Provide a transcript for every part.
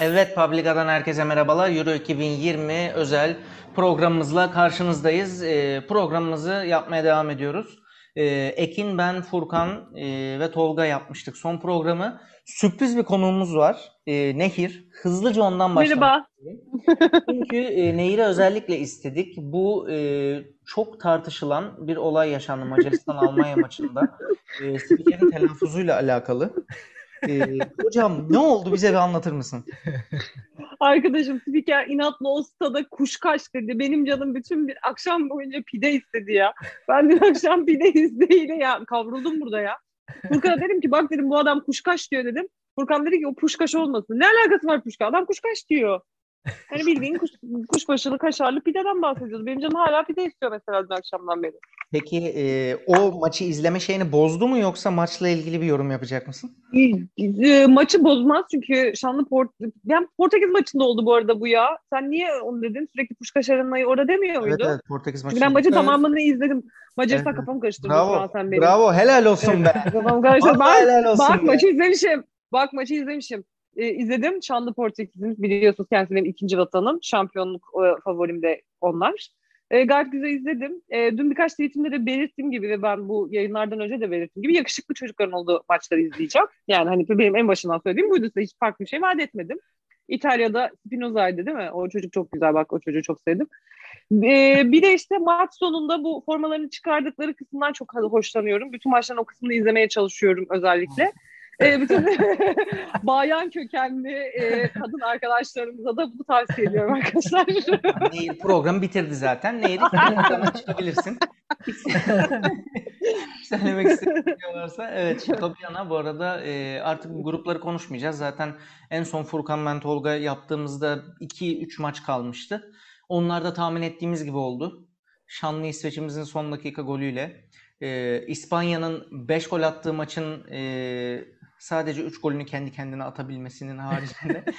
Evet Publica'dan herkese merhabalar. Euro 2020 özel programımızla karşınızdayız. E, programımızı yapmaya devam ediyoruz. E, Ekin, ben, Furkan e, ve Tolga yapmıştık son programı. Sürpriz bir konuğumuz var. E, Nehir. Hızlıca ondan başlayalım. Merhaba. Çünkü e, Nehir'i özellikle istedik. Bu e, çok tartışılan bir olay yaşandı Macaristan-Almanya maçında. E, spikerin telaffuzuyla alakalı. E, hocam ne oldu bize bir anlatır mısın? Arkadaşım spiker inatla o stada kuşkaş dedi. Benim canım bütün bir akşam boyunca pide istedi ya. Ben dün akşam pide isteğiyle ya kavruldum burada ya. Furkan'a dedim ki bak dedim bu adam kuşkaş diyor dedim. Furkan dedi ki o kuşkaş olmasın. Ne alakası var kuşkaş? Adam kuşkaş diyor. Hani bildiğin kuş, kuşbaşılı kaşarlı pideden bahsediyoruz. Benim canım hala pide istiyor mesela dün akşamdan beri. Peki e, o maçı izleme şeyini bozdu mu yoksa maçla ilgili bir yorum yapacak mısın? E, maçı bozmaz çünkü Şanlı Port yani Portekiz maçında oldu bu arada bu ya. Sen niye onu dedin? Sürekli Puşkaş Arena'yı orada demiyor muydu? Evet evet Portekiz maçı. Çünkü ben maçın Evet. tamamını izledim. Macaristan Evet. kafamı karıştırdı şu an Bravo. sen benim. Bravo. Helal olsun be. Kafamı karıştırdı. Ben, helal olsun bak be. maçı izlemişim. Bak maçı izlemişim. Ee, izledim. Şanlı Portekiz'in biliyorsunuz kendisi benim ikinci vatanım. Şampiyonluk e, favorim de onlar. E, gayet güzel izledim. E, dün birkaç tweetimde de belirttiğim gibi ve ben bu yayınlardan önce de belirttiğim gibi yakışıklı çocukların olduğu maçları izleyeceğim. Yani hani benim en başından söylediğim buydu size hiç farklı bir şey vaat etmedim. İtalya'da Spinozza'ydı değil mi? O çocuk çok güzel bak o çocuğu çok sevdim. E, bir de işte maç sonunda bu formalarını çıkardıkları kısımdan çok hoşlanıyorum. Bütün maçların o kısmını izlemeye çalışıyorum özellikle. E, bütün bayan kökenli e, kadın arkadaşlarımıza da bunu tavsiye ediyorum arkadaşlar. Nehir programı bitirdi zaten. Nehir zaman çıkabilirsin. Söylemek varsa. Evet şaka bir yana bu arada e, artık bu grupları konuşmayacağız. Zaten en son Furkan ben Tolga yaptığımızda 2-3 maç kalmıştı. Onlar da tahmin ettiğimiz gibi oldu. Şanlı İsveç'imizin son dakika golüyle. E, İspanya'nın 5 gol attığı maçın e, sadece 3 golünü kendi kendine atabilmesinin haricinde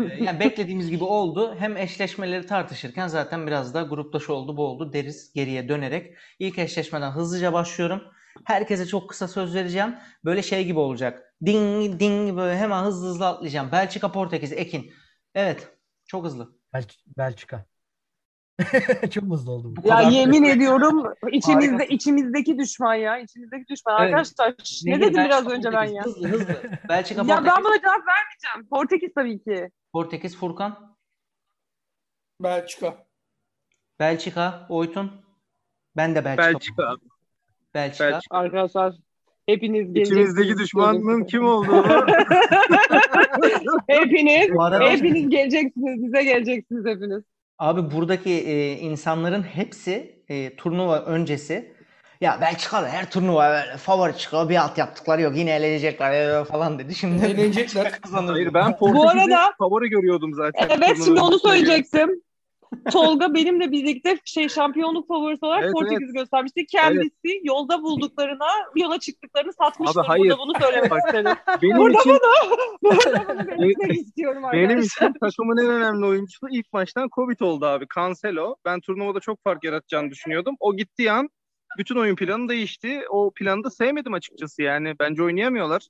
Ee, yani beklediğimiz gibi oldu. Hem eşleşmeleri tartışırken zaten biraz da grupta şu oldu bu oldu deriz geriye dönerek. İlk eşleşmeden hızlıca başlıyorum. Herkese çok kısa söz vereceğim. Böyle şey gibi olacak. Ding ding böyle hemen hızlı hızlı atlayacağım. Belçika, Portekiz, Ekin. Evet. Çok hızlı. Bel Belçika. Çok hızlı oldum. Bu ya yemin ediyorum içimizde içimizdeki düşman ya. içimizdeki düşman. Evet. Arkadaşlar ne Nehir, dedim Belçika, biraz önce ben ya? Hızlı hızlı. Belçika, Ya Portekiz. ben buna cevap vermeyeceğim. Portekiz tabii ki. Portekiz, Furkan. Belçika. Belçika, Oytun. Ben de Belçika. Belçika. Belçika. Belçika. Arkadaşlar hepiniz geleceksiniz. İçimizdeki düşmanın kim olduğunu hepiniz, hepiniz geleceksiniz. Bize geleceksiniz hepiniz. Abi buradaki e, insanların hepsi e, turnuva öncesi ya Belçika'da her turnuva böyle favori çıkıyor bir alt yaptıkları yok yine elenecekler e, falan dedi. Şimdi Eğlenecekler. kazanır. Hayır ben Bu Portekiz'i arada- favori görüyordum zaten. Evet şimdi onu başına söyleyecektim. Tolga benimle birlikte şey şampiyonluk favorisi olarak Evet, Portekiz'i göstermişti. Kendisi yolda bulduklarına, yola çıktıklarını satmıştır. Abi, hayır. Burada bunu söylemek istedim. Benim Burada için Burada bunu belirtmek istiyorum benim arkadaşlar. için takımın en önemli oyuncusu ilk maçtan Covid oldu abi. Cancelo. Ben turnuvada çok fark yaratacağını düşünüyordum. O gittiği an bütün oyun planı değişti. O planı da sevmedim açıkçası yani. Bence oynayamıyorlar.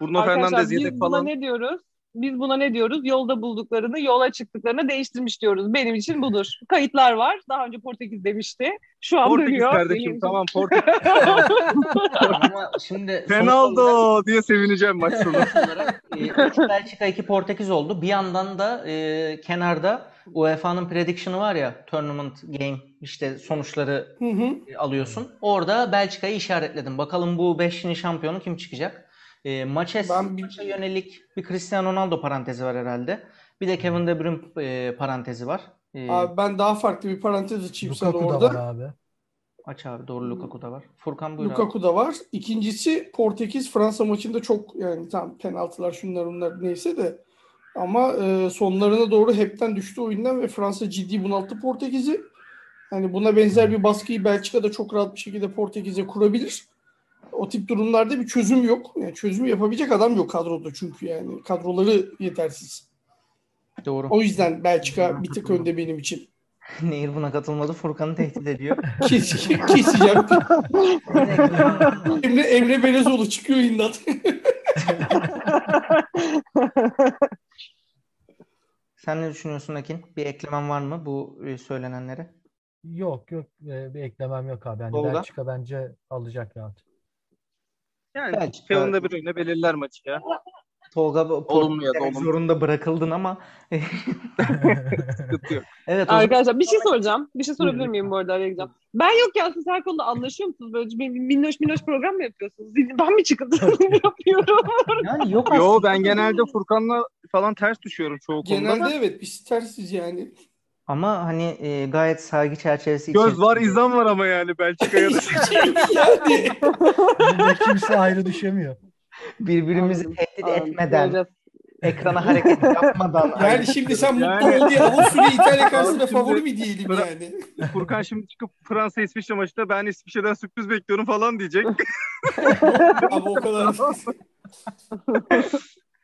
Bruno Arkadaşlar Fernandes biz yedek falan. ne diyoruz? Biz buna ne diyoruz? Yolda bulduklarını, yola çıktıklarını değiştirmiş diyoruz. Benim için budur. Kayıtlar var. Daha önce Portekiz demişti. Şu an Portekiz dönüyor. Kardeşim tamam Portekiz. Ama şimdi sonuç olarak- diye sevineceğim maç sonu. 3 Belçika 2 Portekiz oldu. Bir yandan da e, kenarda UEFA'nın prediction'ı var ya Tournament Game işte sonuçları Hı hı. e, alıyorsun. Orada Belçika'yı işaretledim. Bakalım bu 5'inin şampiyonu kim çıkacak? E, maça, Ben maça yönelik bir Cristiano Ronaldo parantezi var herhalde. Bir de Kevin De Bruyne e, parantezi var. E, Abi ben daha farklı bir parantez açayım sana Lukaku da orada. var abi. aç abi doğru Lukaku da var. Furkan buyur abi. Lukaku da var. İkincisi Portekiz Fransa maçında çok yani tam penaltılar şunlar bunlar neyse de ama e, sonlarına doğru hepten düştü oyundan ve Fransa ciddi bunalttı Portekiz'i. Hani buna benzer bir baskıyı Belçika da çok rahat bir şekilde Portekiz'e kurabilir. O tip durumlarda bir çözüm yok. Yani çözüm yapabilecek adam yok kadroda çünkü yani kadroları yetersiz. Doğru. O yüzden Belçika bir tık önde benim için. Nehir buna katılmadı. Furkan'ı tehdit ediyor. Kes, keseceğim. Emre, Emre Belezoğlu çıkıyor imdat. Sen ne düşünüyorsun Akin? Bir eklemen var mı bu e, söylenenlere? Yok yok e, bir eklemem yok abi. Yani? Belçika bence alacak rahat. Yani Belçika- Kevin De Bruyne belirler maçı ya. Tolga Olumlu ya da demek olumlu. zorunda bırakıldın ama Sıkıntı yok. evet o zaman Arkadaşlar bir şey soracağım. Bir şey sorabilir miyim bu arada araya gireceğim. Ben yokken siz her konuda anlaşıyor musunuz? Böyle bir minnoş minnoş program mı yapıyorsunuz? Ben mi çıkıntı yapıyorum? yani yok Yo aslında. ben genelde Furkan'la falan ters düşüyorum çoğu konuda da. Genelde evet biz tersiz yani. Ama hani e, gayet saygı çerçevesi Göz var içerisinde- izan var ama yani Belçika'ya da. yani. Bizde kimse ayrı düşemiyor. birbirimizi Anladım, tehdit anladım. etmeden, Göreceğiz. ekrana hareket yapmadan. Yani şimdi sen mutlu Yani- ol diye Avusturya İtalya karşısında şimdi- favori mi diyelim Bırak- yani? Furkan şimdi çıkıp Fransa İsviçre maçında ben İsviçre'den sürpriz bekliyorum falan diyecek. Abi o kadar.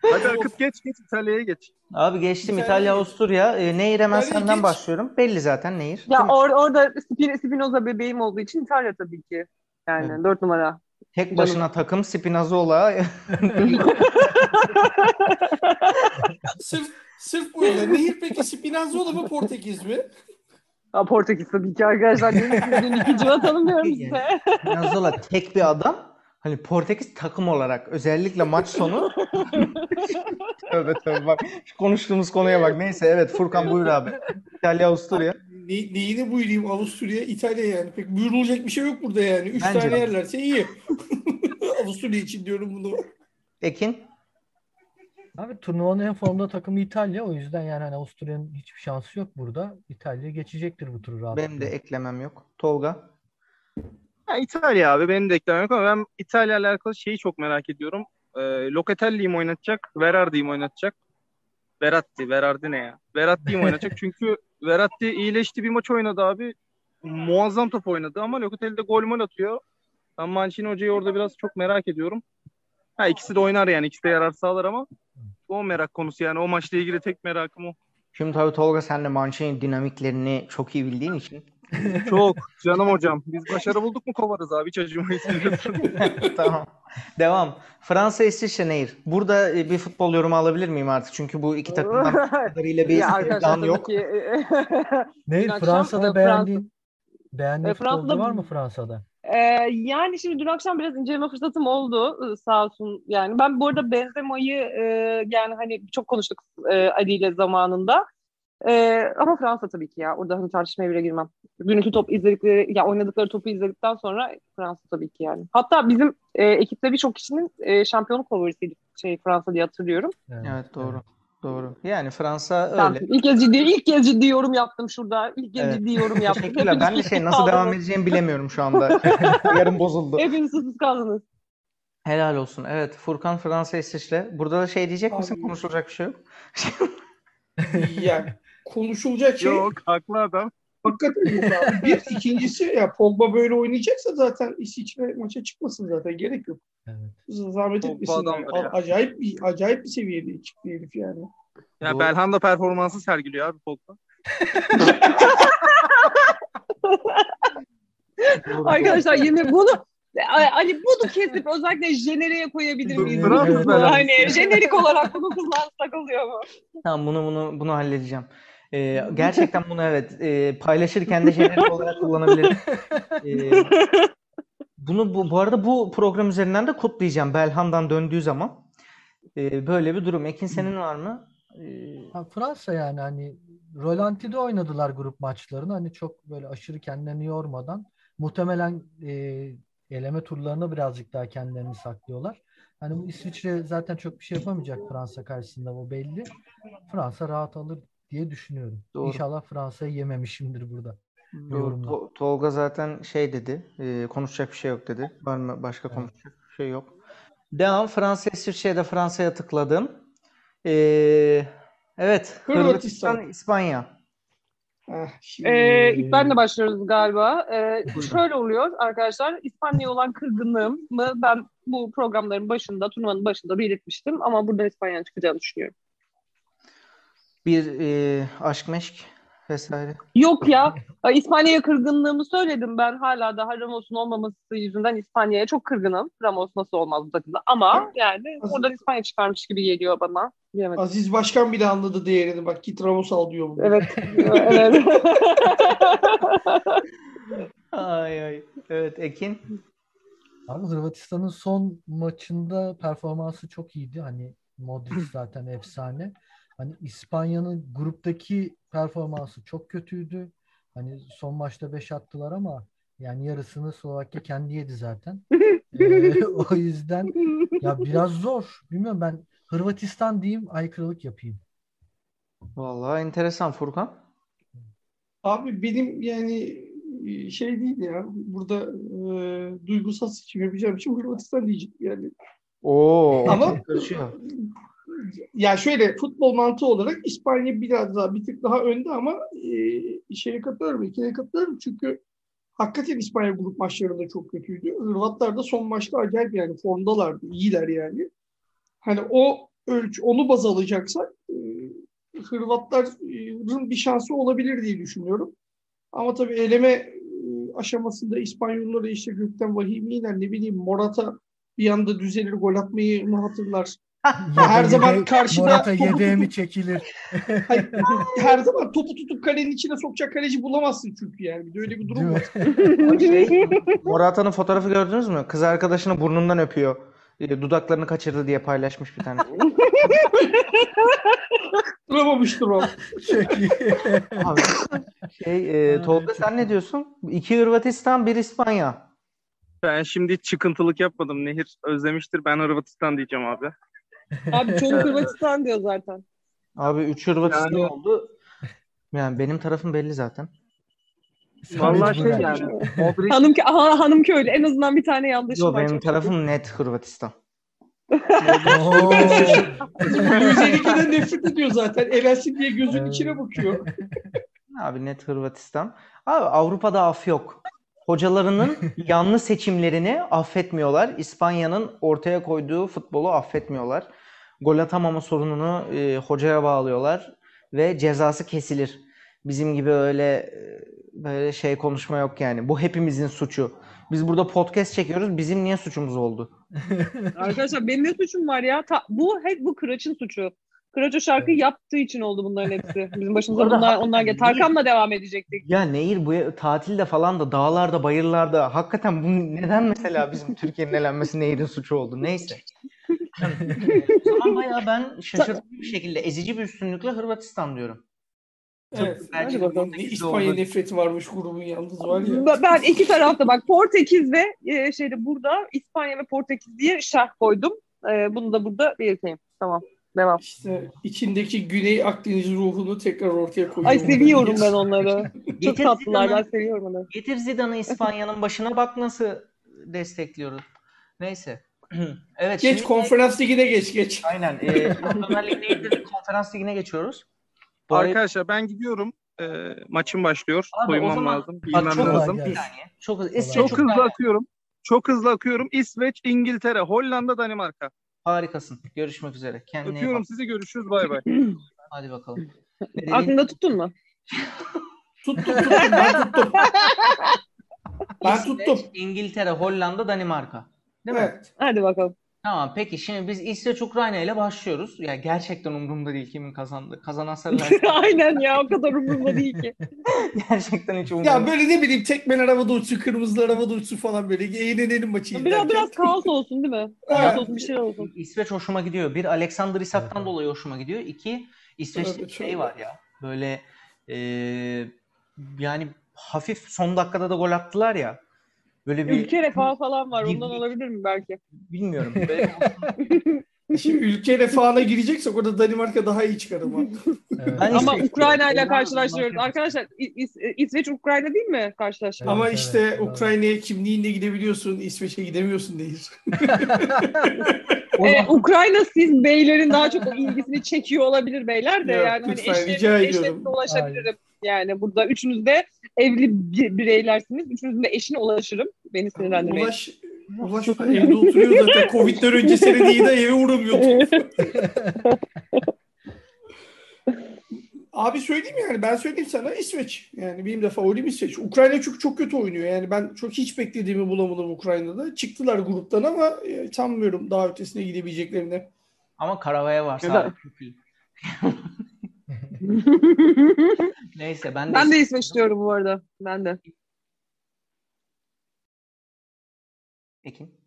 Hadi akıt geç geç İtalya'ya geç. Abi geçtim İtalya- İtalya, Avusturya. E, Nehir hemen İtalya senden geç. başlıyorum. Belli zaten Nehir. Ya or orada Spin- Spinoza bebeğim olduğu için İtalya tabii ki. Yani Evet. dört numara. Tek başına takım Spinazzola. sırf sırf bu yüzden. Nehir peki Spinazzola mı Portekiz mi? Ha, Portekiz tabii ki arkadaşlar. Sizin ikinci vatanım diyorum size. Spinazzola tek bir adam. Hani Portekiz takım olarak özellikle maç sonu tövbe tövbe bak şu konuştuğumuz konuya bak neyse evet Furkan buyur abi İtalya Avusturya Ne, neyini buyurayım Avusturya, İtalya yani. Pek buyurulacak bir şey yok burada yani. Üç Bence tane de. yerlerse iyi. Avusturya için diyorum bunu. Ekin Abi turnuvanın en formda takımı İtalya. O yüzden yani hani Avusturya'nın hiçbir şansı yok burada. İtalya geçecektir bu turu rahatlıkla. benim de eklemem yok Tolga Ya İtalya abi benim de eklemem yok ama ben İtalya ile alakalı şeyi çok merak ediyorum. Ee, Locatelli'yi mi oynatacak? Verardi'yi mi oynatacak? Verratti. Verardi ne ya? Verratti'yi mi oynatacak? Çünkü Verratti iyileşti bir maç oynadı abi. Muazzam top oynadı ama Locatelli de gol mol atıyor. Ben Mancini hocayı orada biraz çok merak ediyorum. Ha ikisi de oynar yani. ikisi de yarar sağlar ama o merak konusu yani. O maçla ilgili tek merakım o. Şimdi tabii Tolga sen de dinamiklerini çok iyi bildiğin için Çok. Canım hocam. Biz başarı bulduk mu kovarız abi. Hiç acımayız. tamam devam Fransa İsviçre Nehir burada e, bir futbol yorumu alabilir miyim artık çünkü bu iki takımdan kadarıyla bir tabii yok ki. Ne Dün akşam, Fransa'da e, beğendiğin beğendiğin E, Fransa'da- futbolcu var mı Fransa'da? Ee, yani şimdi dün akşam biraz inceleme fırsatım oldu e, sağ olsun. Yani ben bu arada Benzema'yı e, yani hani çok konuştuk e, Ali ile zamanında. E, ama Fransa tabii ki ya. Orada hani tartışmaya bile girmem. Dünkü top izledikleri, ya oynadıkları topu izledikten sonra Fransa tabii ki yani. Hatta bizim e, ekipte birçok kişinin e, şampiyonluk favorisiydi şey Fransa diye hatırlıyorum. evet doğru doğru yani Fransa öyle ilk kez ciddi ilk kez ciddi yorum yaptım şurada. İlk kez Evet. ciddi yorum yaptım. Teşekkürler. Ben de şey nasıl susuz devam kaldınız. edeceğimi bilemiyorum şu anda. Yarım bozuldu. Hepiniz susuz kaldınız. Helal olsun. Evet Furkan Fransa İsviçre. Burada da şey diyecek misin? Abi- Konuşulacak bir şey yok. Yani konuşulacak şey Yok haklı adam. hakikaten yok abi. Bir ikincisi ya Pogba böyle oynayacaksa zaten İsviçre maça çıkmasın zaten. Gerek yok. Evet. Zahmet Pogba etmesinler. adamdır ya. Acayip bir acayip bir seviyede çıktı herif yani. Ya Doğru. Belhanda performansı sergiliyor abi Pogba. Arkadaşlar yemin bunu hani bunu kesip özellikle jeneriğe koyabilir miyiz? Hani jenerik olarak bunu kullansak oluyor mu? Tamam bunu bunu bunu halledeceğim. Ee, gerçekten bunu evet e, paylaşırken de jenerik olarak kullanabilirim. Ee, bunu bu, bu arada bu program üzerinden de kutlayacağım Belhanda'dan döndüğü zaman. Ee, böyle bir durum. Ekin senin var mı? Ee, Ha, Fransa yani hani Rolanti'de oynadılar grup maçlarını. Hani çok böyle aşırı kendilerini yormadan. Muhtemelen e, eleme turlarına birazcık daha kendilerini saklıyorlar. Hani bu İsviçre zaten çok bir şey yapamayacak Fransa karşısında bu belli. Fransa rahat alır diye düşünüyorum. Doğru. İnşallah Fransa'yı yememişimdir burada. Doğru. To- Tolga zaten şey dedi. e, konuşacak bir şey yok dedi. Var mı başka Evet. konuşacak bir şey yok. Devam. Fransa İsviçre'ye de Fransa'ya tıkladım. Ee, evet. Hırvatistan. Hırvatistan, İspanya. Heh, şimdi Ee, ilk ben de başlıyoruz galiba. Ee, şöyle oluyor arkadaşlar. İspanya'ya olan kırgınlığımı ben bu programların başında, turnuvanın başında belirtmiştim. Ama buradan İspanya'nın çıkacağını düşünüyorum. Bir e, aşk meşk vesaire. Yok ya. Ay, İspanya'ya kırgınlığımı söyledim ben. Hala daha Ramos'un olmaması yüzünden İspanya'ya çok kırgınım. Ramos nasıl olmaz bu takımda. Ama yani oradan İspanya çıkarmış gibi geliyor bana. Bilemedim. Aziz Başkan bile anladı değerini. Bak git Ramos al diyor bunu. Evet. evet. Ay ay. Evet Ekin. Abi Hırvatistan'ın son maçında performansı çok iyiydi. Hani Modric zaten efsane. Hani İspanya'nın gruptaki performansı çok kötüydü. Hani son maçta 5 attılar ama yani yarısını Slovakya kendi yedi zaten. Ee, o yüzden ya biraz zor. Bilmiyorum ben Hırvatistan diyeyim aykırılık yapayım. Vallahi enteresan Furkan. Abi benim yani e, şey değil ya. Burada e, duygusal seçim yapacağım için Hırvatistan diyeceğim yani. Oo. Ama- karışıyor. Ya şöyle futbol mantığı olarak İspanya biraz daha bir tık daha önde ama e, şeye katılıyorum, ikine katılıyorum çünkü hakikaten İspanya grup maçlarında çok kötüydü. Hırvatlar da son maçta acayip yani formdalardı, iyiler yani. Hani o ölç, onu baz alacaksak e, Hırvatların bir şansı olabilir diye düşünüyorum. Ama tabii eleme e, aşamasında İspanyolları işte gökten vahim iner ne bileyim Morata bir anda düzelir gol atmayı mı hatırlar? Her zaman karşıda Morata tutup- çekilir. Hayır, her zaman topu tutup kalenin içine sokacak kaleci bulamazsın çünkü yani. Bir de öyle bir durum var. Şey, Morata'nın fotoğrafı gördünüz mü? Kız arkadaşını burnundan öpüyor. E, Dudaklarını kaçırdı diye paylaşmış bir tane. Duramamıştır o. İyi. Abi, şey, e, Tolga sen ne diyorsun? İki Hırvatistan, bir İspanya. Ben şimdi çıkıntılık yapmadım. Nehir özlemiştir. Ben Hırvatistan diyeceğim abi. Abi çoğu Hırvatistan diyor zaten. Abi üç Hırvatistan Yani- oldu. Yani benim tarafım belli zaten. Vallahi şey Mecburen. yani. Modric Hanım, aha, hanım köylü. En azından bir tane yanlışım Yok var. benim Çok tarafım net Hırvatistan. Özellikle nefret ediyor zaten. Elensin diye gözünün içine bakıyor. Abi net Hırvatistan. Abi Avrupa'da af yok. Hocalarının yanlış seçimlerini affetmiyorlar. İspanya'nın ortaya koyduğu futbolu affetmiyorlar. Gol atamama sorununu e, hocaya bağlıyorlar ve cezası kesilir. Bizim gibi öyle e, böyle şey konuşma yok yani. Bu hepimizin suçu. Biz burada podcast çekiyoruz. Bizim niye suçumuz oldu? Arkadaşlar benim ne suçum var ya? Ta- bu hep bu Kıraç'ın suçu. Kıraç o şarkıyı yaptığı için oldu bunların hepsi. Bizim başımıza Orada bunlar, onlar gel. hakikaten Tarkan'la devam edecektik. Ya Nehir bu tatilde falan da dağlarda, bayırlarda hakikaten bu neden mesela bizim Türkiye'nin elenmesi Nehir'in suçu oldu? Neyse. O zaman bayağı ben şaşırtıcı bir şekilde ezici bir üstünlükle Hırvatistan diyorum. Evet. Bakalım. Ne İspanya nefreti varmış grubun yalnız var ya. Ben- iki tarafta bak Portekiz ve e, şeyde burada İspanya ve Portekiz diye şerh koydum. E, bunu da burada belirteyim. Tamam. Devam. İşte içindeki Güney Akdeniz ruhunu tekrar ortaya koyuyor. Ay seviyorum ben onları. Çok tatlılar. Ben seviyorum onları. getir Zidane'ı İspanya'nın başına bak nasıl destekliyoruz. Neyse. Evet Geç şimdi konferans ligine geç geç. aynen. E, Şampiyonlar Ligi'ne konferans ligine geçiyoruz. Bu arkadaşlar ben gidiyorum. Ee, maçım başlıyor. Abi o Soyunmam zaman- lazım. Bak Giymem çok lazım. Çok İsveç, Çok hızlı Ukrayna. akıyorum. Çok hızlı akıyorum. İsveç, İngiltere, Hollanda, Danimarka. Harikasın. Görüşmek üzere. Kendine iyi Öpüyorum bak. sizi. Görüşürüz. Bay bay. Hadi bakalım. Dediğin- Aklında tuttun mu? Tuttum tuttum ben tuttum. Ben İsveç, tuttum. İngiltere, Hollanda, Danimarka. Değil mi? Evet. Hadi bakalım. Tamam peki şimdi biz İsveç Ukrayna ile başlıyoruz. Ya gerçekten umurumda değil kimin kazandı. Kazanan sarılar. Aynen ya o kadar umurumda değil ki. gerçekten hiç umurumda. Ya böyle ne bileyim tekmeler havada uçsun, kırmızılar havada uçsun falan böyle. Eğlenelim maçı Biraz izlerken. biraz kaos olsun değil mi? Kaos olsun bir şeyler olsun. İsveç hoşuma gidiyor. Bir Alexander Isak'tan dolayı hoşuma gidiyor. İki İsveç'te Evet, şey var ya. Böyle e, yani hafif son dakikada da gol attılar ya. Böyle bir Ülke refahı falan var. Bir- Ondan olabilir mi belki? bilmiyorum. Böyle Şimdi ülke refahına gireceksek orada Danimarka daha iyi çıkar ama. Evet. Ben Ama Ukrayna ile karşılaştırıyoruz. Arkadaşlar İs- İsveç Ukrayna değil mi karşılaşma? ama Evet, işte evet, Ukrayna'ya kimliğinle gidebiliyorsun, İsveç'e gidemiyorsun değil. Ee, Ukrayna siz beylerin daha çok ilgisini çekiyor olabilir beyler de Ya, yani hani lütfen, eşlerinize, ediyorum. eşlerinize ulaşabilirim. Yani burada üçünüz de evli bi- bireylersiniz. Üçünüzün de eşine ulaşırım. Beni sinirlendirmeyin. Ulaş, Ulaş evde oturuyor zaten. Covid'den önce senin iyi de eve uğramıyordu. Abi söyleyeyim yani ben söyleyeyim sana İsveç. Yani benim de favorim İsveç. Ukrayna çünkü çok kötü oynuyor. Yani ben çok hiç beklediğimi bulamadım Ukrayna'da. Çıktılar gruptan ama e, sanmıyorum daha ötesine gidebileceklerini. Ama Karavaya varsa Ya da- abi çok iyi. Neyse ben de ben de İsveç diyorum bu arada. Ben de. Ekin.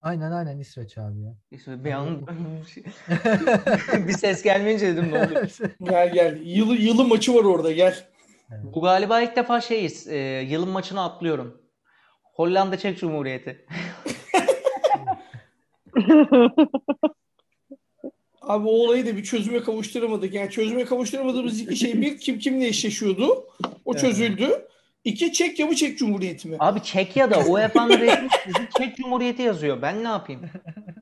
Aynen aynen İsveç abi ya. Bir an bir ses gelmeyince dedim ne oluyor? Gel gel. Yılı, yılı maçı var orada gel. Bu galiba ilk defa şeyiz. E, yılın maçını atlıyorum. Hollanda Çek Cumhuriyeti. Abi o olayı da bir çözüme kavuşturamadık. Yani çözüme kavuşturamadığımız iki şey bir kim kimle eşleşiyordu. O çözüldü. İki Çekya mı Çek Cumhuriyeti mi? Abi Çekya'da UEFA'nın resmi sitesi Çek Cumhuriyeti yazıyor. Ben ne yapayım?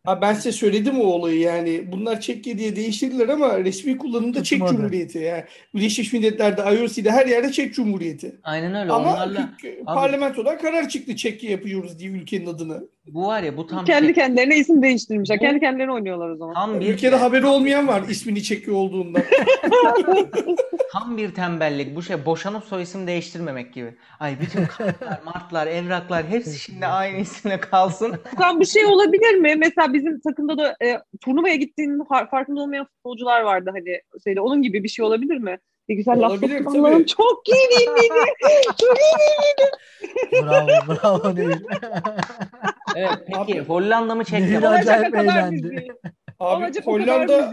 Abi ben size söyledim o olayı yani. Bunlar Çekya diye değiştirdiler ama resmi kullanımda Çek Tutmadı. Cumhuriyeti. Yani Birleşmiş Milletler'de, IOC'de her yerde Çek Cumhuriyeti. Aynen öyle. Ama Onlarla hük- parlamentodan karar çıktı Çekya yapıyoruz diye ülkenin adını. Bu var ya bu tam Kendi şey- kendilerine isim değiştirmişler. Bu- Kendi kendilerine oynuyorlar o zaman. tam bir Ülkede haberi olmayan var ismini Çekya olduğundan. tam bir tembellik. Bu şey boşanıp soy isim değiştirmemek gibi. Ay bütün kartlar, martlar, evraklar hepsi şimdi aynı isimle kalsın. Tam bir şey olabilir mi? Mesela bizim takımda da e, turnuvaya gittiğinin far- farkında olmayan futbolcular vardı hani şeyde. Onun gibi bir şey olabilir mi? Ne güzel laf soktum tabii. Allah'ım. Çok iyi değil miydi? Çok iyi. Bravo bravo değil. Evet peki Abi- Hollanda mı Çekya Nehir mı? acayip o kadar eğlendi. bizi. Abi Olacak Hollanda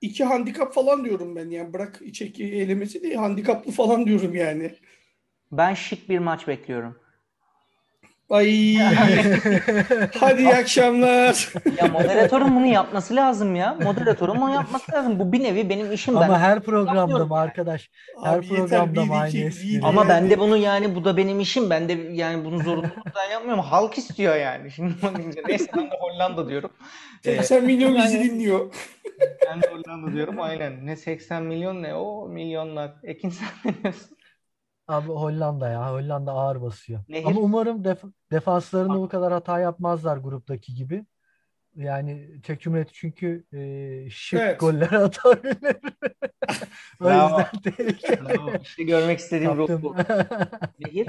iki handikap falan diyorum ben yani. Bırak Çekya elemesi değil handikaplı falan diyorum yani. Ben şık bir maç bekliyorum. Ay. Hadi iyi akşamlar. Ya moderatörün bunu yapması lazım ya. Moderatörün bunu yapması lazım. Bu bir nevi benim işim ben. Ama her programda mı arkadaş? Her Abi programda mı aynı espri? Ama ben de bunu yani bu da benim işim. Ben de yani bunu zorunluluktan yapmıyorum. Halk istiyor yani. Şimdi bakınca neyse ben de Hollanda diyorum. Ee, 80 milyon bizi dinliyor. ben de Hollanda diyorum. Aynen. Ne 80 milyon ne o milyonlar. Ekin sen ne diyorsun? Abi Hollanda ya. Hollanda ağır basıyor. Nehir? Ama umarım def- defanslarında bu kadar hata yapmazlar gruptaki gibi. Yani Çek Cumhuriyeti çünkü e, şık Evet. goller atabilir. o Bravo. yüzden tehlikeli. Bravo. İşte görmek istediğim ruh bu. Nehir?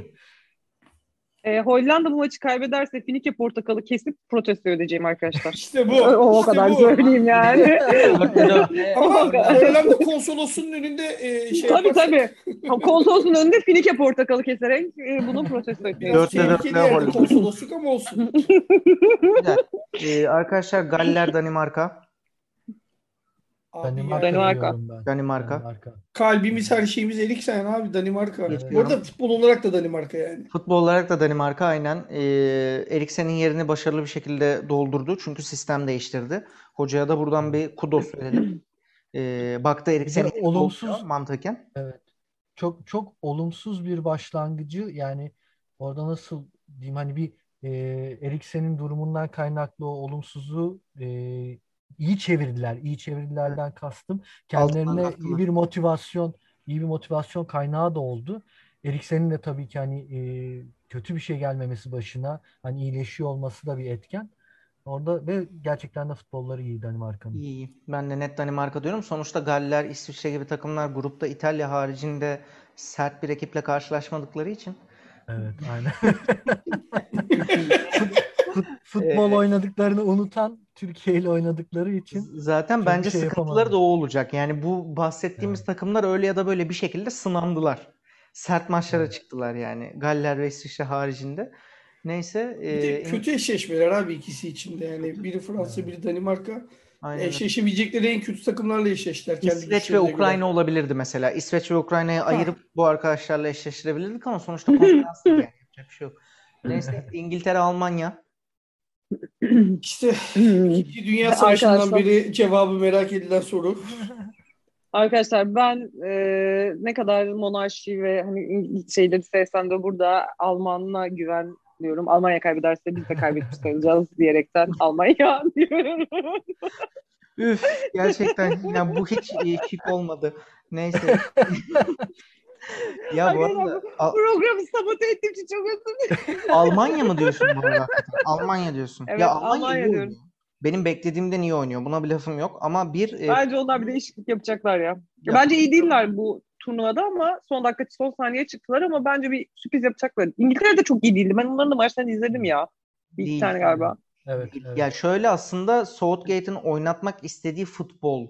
E, Hollanda bu maçı kaybederse Finike portakalı kesip protesto ödeyeceğim arkadaşlar. İşte bu. o, o işte kadar bu. söyleyeyim yani. Ama O kadar. Hollanda konsolosunun önünde e, şey tabii yaparsak tabii. Konsolosun önünde Finike portakalı keserek e, bunu protesto ediyor. Dörtte dörtte Hollanda. konsolosluk ama olsun. Ee, arkadaşlar Galler Danimarka. Danimarka, Danimarka. ben. Danimarka. Danimarka. kalbimiz her şeyimiz Eriksen abi Danimarka. Evet. Bu arada futbol olarak da Danimarka yani. Futbol olarak da Danimarka aynen. Ee, Eriksen'in yerini başarılı bir şekilde doldurdu. Çünkü sistem değiştirdi. Hocaya da buradan bir kudos verelim. Ee, baktı yerini olumsuz- mantıken. Evet. Çok çok olumsuz bir başlangıcı yani orada nasıl diyeyim hani bir e, Eriksen'in durumundan kaynaklı o olumsuzluğu e, iyi çevirdiler. İyi çevirdilerden kastım kendilerine iyi bir motivasyon iyi bir motivasyon kaynağı da oldu. Eriksen'in de tabii ki hani e, kötü bir şey gelmemesi başına hani iyileşiyor olması da bir etken. Orada ve gerçekten de futbolları iyi Danimarka'nın. İyi, iyi. Ben de net Danimarka diyorum. Sonuçta Galler, İsviçre gibi takımlar grupta İtalya haricinde sert bir ekiple karşılaşmadıkları için. Evet, aynen. Fut- Futbol Ee, oynadıklarını unutan Türkiye ile oynadıkları için Zaten bence şey sıkıntıları yapamadı. da o olacak. Yani bu bahsettiğimiz Evet. takımlar öyle ya da böyle bir şekilde sınandılar. Sert maçlara Evet. çıktılar yani. Galler ve İsviçre haricinde. Neyse. Bir de e, kötü eşleşmeler abi ikisi içinde yani. Biri Fransa, biri Danimarka. aynen öyle. Eşleşemeyecekleri en kötü takımlarla eşleştiler kendi İsveç ve güçlerine göre. Ukrayna olabilirdi mesela. İsveç ve Ukrayna'yı ayırıp bu arkadaşlarla eşleştirebilirdik ama sonuçta konferans ligi yani yapacak bir şey yok. Neyse İngiltere, Almanya. İşte Hmm. İkinci Dünya Savaşı'ndan Arkadaşlar. beri cevabı merak edilen soru. Arkadaşlar ben e, ne kadar monarşi ve hani şeyleri sevsem de burada Alman'a güvenmiyorum. Almanya kaybederse biz de kaybetmiş sayılacağız diyerekten Almanya diyorum. Üf gerçekten ya bu hiç şık olmadı. Neyse. Ya bu arada Al- Programı sabote ettiğim için çok özür dilerim. Almanya mı diyorsun bu arada hakikaten? Almanya diyorsun. Evet, Ya Almanya Almanya iyi diyorum. oynuyor. Benim beklediğimden iyi oynuyor. Buna bir lafım yok. Ama bir e, Bence onlar bir değişiklik yapacaklar ya. Ya Ya- Bence iyi değiller bu turnuvada ama son dakika son saniye çıktılar ama bence bir sürpriz yapacaklar. İngiltere de çok iyi değildi. Ben onların da maçlarını izledim ya. Bir iki Değil. tane galiba. Evet, evet. Ya şöyle aslında Southgate'in oynatmak istediği futbol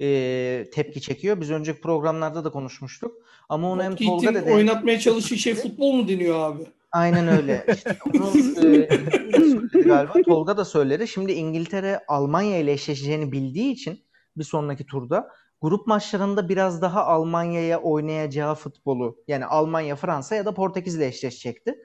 e, tepki çekiyor. Biz önceki programlarda da konuşmuştuk. Ama onu hem Tolga dedi. oynatmaya çalıştığı şey futbol mu deniyor abi? Aynen öyle. İşte onu e, galiba. Tolga da söyledi. Şimdi İngiltere Almanya ile eşleşeceğini bildiği için bir sonraki turda grup maçlarında biraz daha Almanya'ya oynayacağı futbolu yani Almanya, Fransa ya da Portekiz ile eşleşecekti.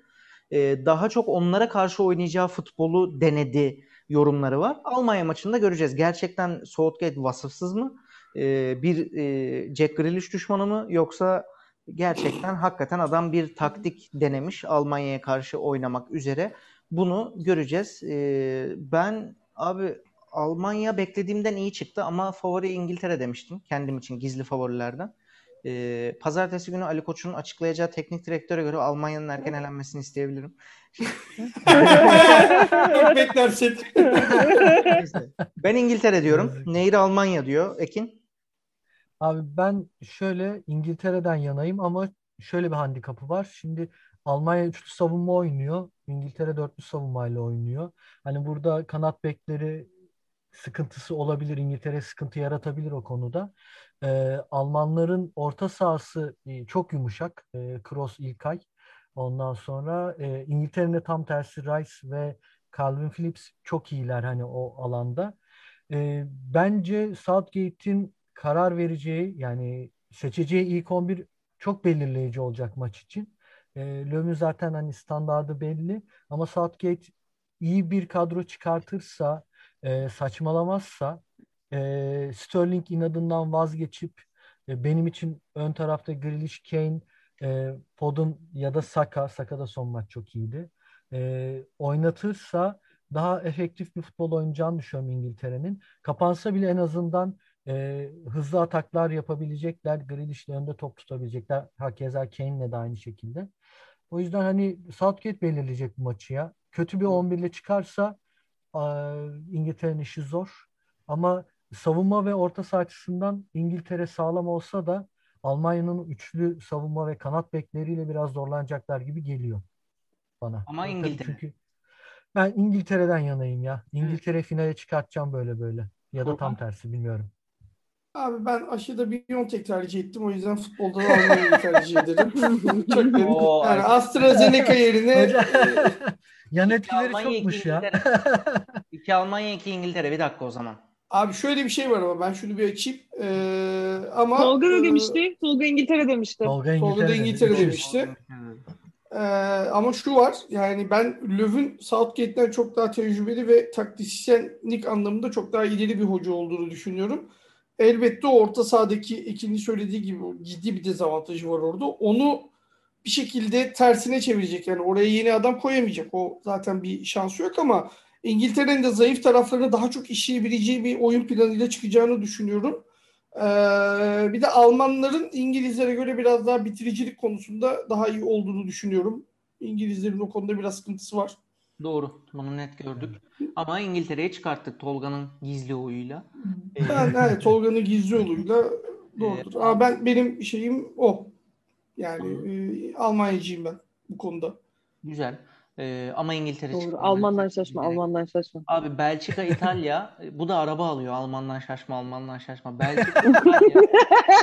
E, daha çok onlara karşı oynayacağı futbolu denedi yorumları var. Almanya maçında göreceğiz. Gerçekten Southgate vasıfsız mı? E, bir e, Jack Grealish düşmanı mı? Yoksa gerçekten hakikaten adam bir taktik denemiş Almanya'ya karşı oynamak üzere. Bunu göreceğiz. Ee, ben abi Almanya beklediğimden iyi çıktı ama favori İngiltere demiştim. Kendim için gizli favorilerden. Ee, pazartesi günü Ali Koç'un açıklayacağı teknik direktöre göre Almanya'nın erken elenmesini isteyebilirim. Neyse. Ben İngiltere diyorum. Nehir Almanya diyor. Ekin? Abi ben şöyle İngiltere'den yanayım ama şöyle bir handikapı var. Şimdi Almanya üçlü savunma oynuyor. İngiltere dörtlü savunmayla oynuyor. Hani burada kanat bekleri sıkıntısı olabilir. İngiltere sıkıntı yaratabilir o konuda. Ee, Almanların orta sahası e, çok yumuşak. E, Kroos, İlkay. Ondan sonra e, İngiltere'nin de tam tersi Rice ve Calvin Phillips çok iyiler hani o alanda. E, bence Southgate'in karar vereceği yani seçeceği ilk 11 çok belirleyici olacak maç için. E, Löw'ün zaten hani standardı belli ama Southgate iyi bir kadro çıkartırsa, e, saçmalamazsa, e, Sterling inadından vazgeçip e, benim için ön tarafta Grealish, Kane, e, Foden ya da Saka, Saka da son maç çok iyiydi. E, oynatırsa daha efektif bir futbol oynayacağını düşünüyorum İngiltere'nin. Kapansa bile en azından e, hızlı ataklar yapabilecekler. Grealish'le önde top tutabilecekler. Hakeza Kane'le de aynı şekilde. O yüzden hani Southgate belirleyecek bu maçı ya. Kötü bir 11 ile çıkarsa a, İngiltere'nin işi zor. Ama savunma ve orta saha açısından İngiltere sağlam olsa da Almanya'nın üçlü savunma ve kanat bekleriyle biraz zorlanacaklar gibi geliyor bana. Ama İngiltere. Çünkü ben İngiltere'den yanayım ya. İngiltere finale çıkartacağım böyle böyle. Ya da tam tersi bilmiyorum. Abi ben aşıda Biontech tercih ettim. O yüzden futbolda da Almanya'yı tercih ederim. Çok net. Oo, Yani. AstraZeneca yerine yan İki etkileri Almanya, iki çokmuş ya. İngiltere. İki Almanya, iki İngiltere. Bir dakika o zaman. Abi şöyle bir şey var ama ben şunu bir açayım. Ee, ama Tolga da e, demişti. Tolga İngiltere demişti. Tolga İngiltere dedi. İngiltere demişti. Ee, ama şu var yani ben Löw'ün Southgate'den çok daha tecrübeli ve taktisyenlik anlamında çok daha ileri bir hoca olduğunu düşünüyorum. Elbette orta sahadaki ikinci söylediği gibi ciddi bir dezavantajı var orada. Onu bir şekilde tersine çevirecek. Yani oraya yeni adam koyamayacak. O zaten bir şansı yok ama İngiltere'nin de zayıf taraflarını daha çok işleyebileceği bir oyun planıyla çıkacağını düşünüyorum. Ee, bir de Almanların İngilizlere göre biraz daha bitiricilik konusunda daha iyi olduğunu düşünüyorum. İngilizlerin o konuda biraz sıkıntısı var. Doğru. Bunu net gördük. Ama İngiltere'ye çıkarttık Tolga'nın gizli oyuyla. Ee, Ben evet Tolga'nın gizli yoluyla doğrudur. Ama ben benim şeyim o. Yani e, Almanyacıyım ben bu konuda. güzel. Ee, ama İngiltere Doğru. Almandan şaşma. Direkt. Almandan şaşma. Abi Belçika, İtalya. bu da araba alıyor. Almandan şaşma, Almandan şaşma. Belçika, İtalya.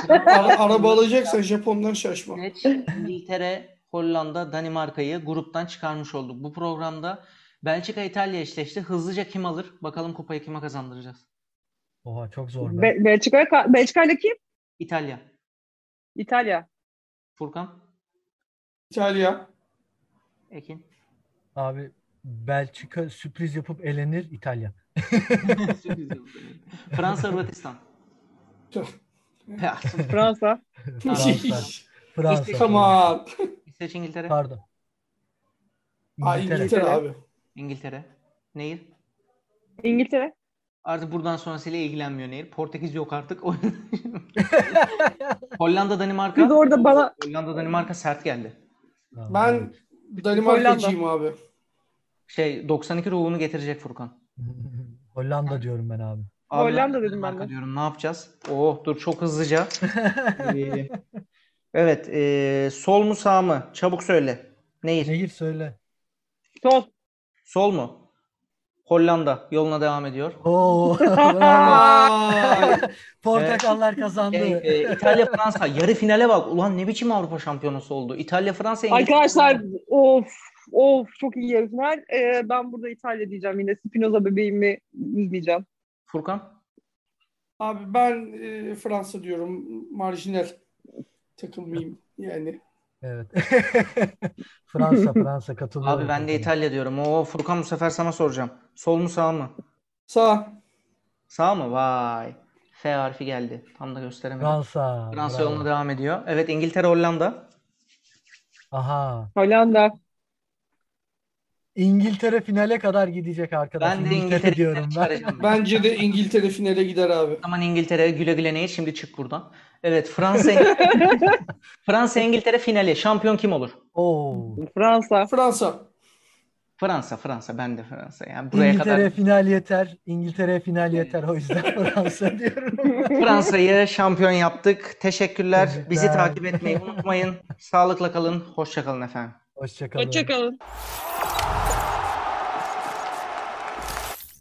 Ara- araba alacaksan Japon'dan şaşma. Geç İngiltere, Hollanda, Danimarka'yı gruptan çıkarmış olduk. Bu programda Belçika, İtalya eşleşti. Hızlıca kim alır? Bakalım kupayı kime kazandıracağız? Oha çok zor be. Be Belçika, Belçika ile kim? İtalya. İtalya. Furkan, İtalya. Ekin. Abi Belçika sürpriz yapıp elenir İtalya. Sürpriz yapalım. Fransa, Hırvatistan. Ya, Fransa. Fransa. Fransa. Come on. Seç İngiltere. Pardon. Aa, İngiltere. İngiltere abi. İngiltere. Nehir. İngiltere. Artık buradan sonrasıyla ilgilenmiyor Nehir. Portekiz yok artık. Hollanda, Danimarka. Biz orada bana Hollanda, Danimarka sert geldi. Ben. Danimarkacıyım abi. Şey 92 ruhunu getirecek Furkan. Hollanda diyorum ben abi. Abi Hollanda dedim ben de. Diyorum. Ne yapacağız? Oh dur çok hızlıca. Ee, evet. ee, sol mu sağ mı? Çabuk söyle. Nehir. Nehir söyle. Sol. Sol mu? Hollanda yoluna devam ediyor. Oo, Portakallar kazandı. Şey, ee, İtalya Fransa yarı finale bak. Ulan ne biçim Avrupa şampiyonası oldu. İtalya Fransa İngiltere. Arkadaşlar of of çok iyi yarı final. Ee, ben burada İtalya diyeceğim yine. Spinoza bebeğimi üzmeyeceğim. Furkan. Abi ben e, Fransa diyorum. Marjinal takılmayayım yani. Evet. Fransa, Fransa katılıyorum. Abi ben de. İtalya diyorum. Oo Furkan bu sefer sana soracağım. Sol mu sağ mı? Sağ. Sağ mı? Vay. F harfi geldi. Tam da gösteremedim. Fransa. Fransa bravo. yoluna devam ediyor. Evet İngiltere Hollanda. Aha. Hollanda. İngiltere finale kadar gidecek arkadaş. Ben de İngiltere İngiltere diyorum ben. Bence de İngiltere finale gider abi. O zaman İngiltere güle güle nehir. Şimdi çık buradan. Evet Fransa Fransa İngiltere finali. Şampiyon kim olur? Oo. Fransa. Fransa. Fransa Fransa. Ben de Fransa. Yani buraya İngiltere kadar final yeter. İngiltere final yeter. O yüzden Fransa diyorum. Fransa'yı şampiyon yaptık. Teşekkürler. Bizi Teşekkürler. takip etmeyi unutmayın. Sağlıkla kalın. Hoşça kalın efendim. Hoşçakalın. Hoşçakalın.